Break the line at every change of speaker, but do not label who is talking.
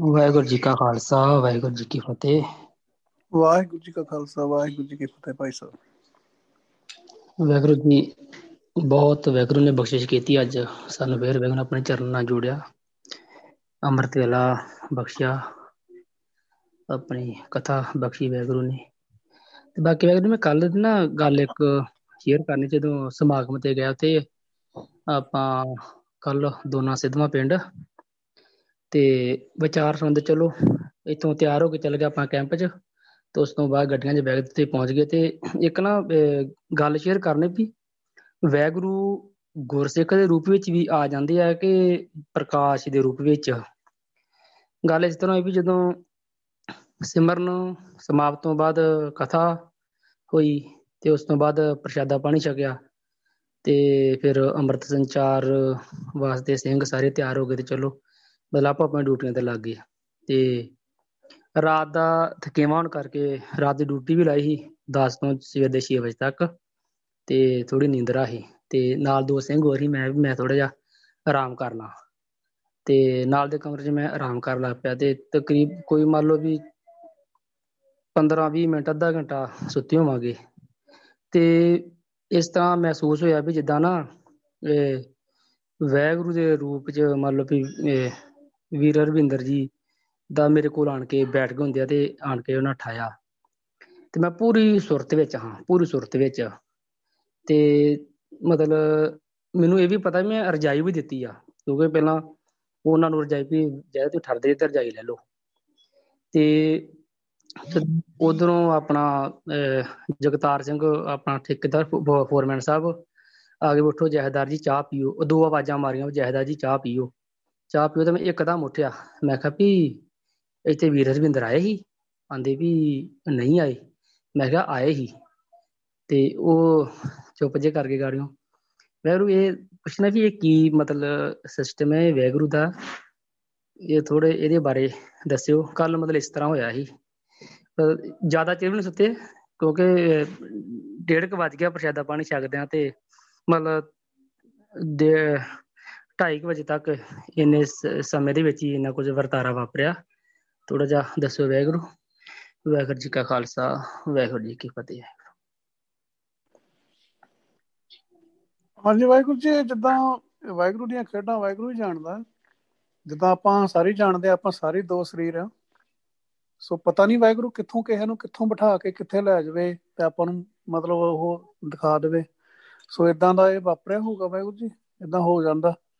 ਵਾਹਿਗੁਰੂ ਜੀ ਕਾ ਖਾਲਸਾ ਵਾਹਿਗੁਰੂ ਜੀ ਕੀ ਫਤਿਹ।
ਵਾਹਿਗੁਰੂ ਜੀ ਕਾ ਖਾਲਸਾ ਵਾਹਿਗੁਰੂ ਜੀ ਕੀ ਫਤਿਹ ਭਾਈ ਸਾਹਿਬ।
ਵਾਹਿਗੁਰੂ ਜੀ ਬਹੁਤ ਵਾਹਿਗੁਰੂ ਨੇ ਬਖਸ਼ਿਸ਼ ਕੀਤੀ ਅੱਜ। ਸਾਨੂੰ ਫੇਰ ਵਾਹਿਗੁਰੂ ਆਪਣੇ ਚਰਨ ਨਾਲ ਜੋੜਿਆ। ਅੰਮ੍ਰਿਤ ਵੇਲਾ ਬਖਸ਼ਿਆ। ਆਪਣੀ ਕਥਾ ਬਖਸ਼ੀ ਵਾਹਿਗੁਰੂ ਨੇ। ਤੇ ਬਾਕੀ ਵਾਹਿਗੁਰੂ ਮੈਂ ਕੱਲ ਨਾ ਗੱਲ ਇੱਕ ਸ਼ੇਅਰ ਕਰਨੀ ਜਦੋਂ ਸਮਾਗਮ ਤੇ ਗਿਆ ਤੇ ਆਪਾਂ ਕੱਲ ਦੋਨਾ ਸਿੱਧਵਾਂ ਪਿੰਡ ਤੇ ਵਿਚਾਰ ਸੁਣਦੇ ਚਲੋ, ਇੱਥੋਂ ਤਿਆਰ ਹੋ ਕੇ ਚੱਲ ਗਏ ਆਪਾਂ ਕੈਂਪ 'ਚ, ਤੇ ਉਸ ਤੋਂ ਬਾਅਦ ਗੱਡੀਆਂ 'ਚ ਬੈਗ ਤੇ ਪਹੁੰਚ ਗਏ ਤੇ ਇੱਕ ਨਾ ਗੱਲ ਸ਼ੇਅਰ ਕਰਨੀ ਵੀ ਵੈਗੁਰੂ ਗੁਰਸਿੱਖ ਦੇ ਰੂਪ ਵਿੱਚ ਵੀ ਆ ਜਾਂਦੇ ਆ ਕਿ ਪ੍ਰਕਾਸ਼ ਦੇ ਰੂਪ ਵਿੱਚ? ਗੱਲ ਇਸ ਤਰ੍ਹਾਂ ਹੈ ਵੀ ਜਦੋਂ ਸਿਮਰਨ ਸਮਾਪਤ ਤੋਂ ਬਾਅਦ ਕਥਾ ਹੋਈ ਤੇ ਉਸ ਤੋਂ ਬਾਅਦ ਪ੍ਰਸ਼ਾਦਾ ਪਾਣੀ ਛਕਿਆ ਤੇ ਫਿਰ ਅੰਮ੍ਰਿਤ ਸੰਚਾਰ ਵਾਸਤੇ ਸਿੰਘ ਸਾਰੇ ਤਿਆਰ ਹੋ ਗਏ ਤੇ ਚਲੋ ਮਤਲਬ ਆਪਾਂ ਆਪਣੀ ਡਿਊਟੀਆਂ ਤੇ ਲੱਗ ਗਏ ਤੇ ਰਾਤ ਦਾ ਥਕੇਵਾ ਹੋਣ ਕਰਕੇ ਰਾਤ ਦੀ ਡਿਊਟੀ ਵੀ ਲਾਈ ਸੀ 10 ਤੋਂ ਸਵੇਰ ਦੇ 6 ਵਜੇ ਤੱਕ। ਤੇ ਥੋੜੀ ਨੀਂਦਰਾ ਸੀ ਤੇ ਨਾਲ ਦੋ ਸਿੰਘ ਹੋਰ ਸੀ, ਮੈਂ ਵੀ ਮੈਂ ਥੋੜਾ ਜਿਹਾ ਆਰਾਮ ਕਰਨਾ ਤੇ ਨਾਲ ਦੇ ਕਮਰੇ 'ਚ ਮੈਂ ਆਰਾਮ ਕਰਨ ਲੱਗ ਪਿਆ ਤੇ ਤਕਰੀਬ ਕੋਈ ਮੰਨ ਲਓ ਵੀ 15 20 ਮਿੰਟ, ਅੱਧਾ ਘੰਟਾ ਸੁੱਤੇ ਹੋਵਾਂਗੇ। ਤੇ ਇਸ ਤਰ੍ਹਾਂ ਮਹਿਸੂਸ ਹੋਇਆ ਵੀ ਜਿੱਦਾਂ ਨਾ ਵੈਗੁਰੂ ਦੇ ਰੂਪ 'ਚ ਮੰਨ ਲਓ ਵੀ ਵੀਰ ਰਵਿੰਦਰ ਜੀ ਦਾ ਮੇਰੇ ਕੋਲ ਆਣ ਕੇ ਬੈਠ ਗਏ ਹੁੰਦੇ ਆ ਤੇ ਆਣ ਕੇ ਉਹਨਾਂ ਠਾਇਆ। ਤੇ ਮੈਂ ਪੂਰੀ ਸੁਰਤ ਵਿੱਚ ਹਾਂ, ਪੂਰੀ ਸੁਰਤ ਵਿੱਚ। ਤੇ ਮਤਲਬ ਮੈਨੂੰ ਇਹ ਵੀ ਪਤਾ ਮੈਂ ਰਜਾਈ ਵੀ ਦਿੱਤੀ ਆ, ਕਿਉਂਕਿ ਪਹਿਲਾਂ ਉਹਨਾਂ ਨੂੰ ਰਜਾਈ ਵੀ ਜੈ ਤੂੰ ਠਰਦੇ ਤੇ ਰਜਾਈ ਲੈ ਲਓ। ਤੇ ਉਧਰੋਂ ਆਪਣਾ ਜਗਤਾਰ ਸਿੰਘ, ਆਪਣਾ ਠੇਕੇਦਾਰ ਫੋਰਮੈਨ ਸਾਹਿਬ ਆ ਕੇ ਉੱਠੋ ਜਹਦਾਰ ਜੀ ਚਾਹ ਪੀਓ, ਉਹ ਦੋ ਆਵਾਜ਼ਾਂ ਮਾਰੀਆਂ, ਜਹਦਾਰ ਜੀ ਚਾਹ ਪੀਓ। ਚਾਹ ਪੀਓ ਤੇ ਮੈਂ ਇੱਕਦਮ ਉੱਠਿਆ। ਮੈਂ ਕਿਹਾ ਵੀ ਇੱਥੇ ਵੀਰ ਰਵਿੰਦਰ ਆਏ ਸੀ? ਆਂਦੇ ਵੀ, ਨਹੀਂ ਆਏ। ਮੈਂ ਕਿਹਾ, ਆਏ ਹੀ। ਤੇ ਉਹ ਚੁੱਪ ਜੇ ਕਰਕੇ ਗਾੜੀਆਂ ਵੈਰੂ ਇਹ ਪੁੱਛਣਾ ਵੀ ਇਹ ਕੀ ਮਤਲਬ ਸਿਸਟਮ ਹੈ ਵੈਗਰੂ ਦਾ? ਇਹ ਥੋੜੇ ਇਹਦੇ ਬਾਰੇ ਦੱਸਿਓ। ਕੱਲ ਮਤਲਬ ਇਸ ਤਰ੍ਹਾਂ ਹੋਇਆ ਸੀ। ਜ਼ਿਆਦਾ ਚਿਰ ਵੀ ਨਹੀਂ ਸੁੱਤੇ, ਕਿਉਂਕਿ ਡੇਢ ਕੁ ਵੱਜ ਗਿਆ ਪ੍ਰਸ਼ਾਦਾ ਪਾਣੀ ਛਕਦੇ ਆ ਤੇ ਮਤਲਬ ਦੇ 2:30 ਵਜੇ ਤੱਕ ਇੰਨੇ ਸਮੇਂ ਦੇ ਵਿੱਚ ਹੀ ਇੰਨਾ ਕੁਝ ਵਰਤਾਰਾ ਵਾਪਰਿਆ। ਥੋੜਾ ਜਿਹਾ ਦੱਸੋ ਵੈਗਰੂ ਵਾਹਿਗੁਰੂ ਜੀ ਕਾ ਖਾਲਸਾ, ਵਾਹਿਗੁਰੂ ਜੀ ਕੀ ਫਤਿਹ।
ਹਾਂਜੀ ਵਾਹਿਗੁਰੂ ਜੀ, ਜਿੱਦਾਂ ਵਾਹਿਗੁਰੂ ਦੀਆਂ ਖੇਡਾਂ ਵਾਹਿਗੁਰੂ ਹੀ ਜਾਣਦਾ। ਜਿੱਦਾਂ ਆਪਾਂ ਸਾਰੇ ਜਾਣਦੇ ਆਪਾਂ ਸਾਰੇ ਦੋ ਸਰੀਰ ਆ ਸੋ ਪਤਾ ਨਹੀਂ ਵਾਹਿਗੁਰੂ ਕਿੱਥੋਂ ਕਿਸੇ ਨੂੰ ਕਿੱਥੋਂ ਬਿਠਾ ਕੇ ਕਿੱਥੇ ਲੈ ਜਾਵੇ ਤੇ ਆਪਾਂ ਨੂੰ ਮਤਲਬ ਉਹ ਦਿਖਾ ਦੇਵੇ। ਸੋ ਇਦਾਂ ਦਾ ਇਹ ਵਾਪਰਿਆ ਹੋਊਗਾ ਵਾਹਿਗੁਰੂ ਜੀ ਇਦਾਂ ਹੋ ਜਾਂਦਾ।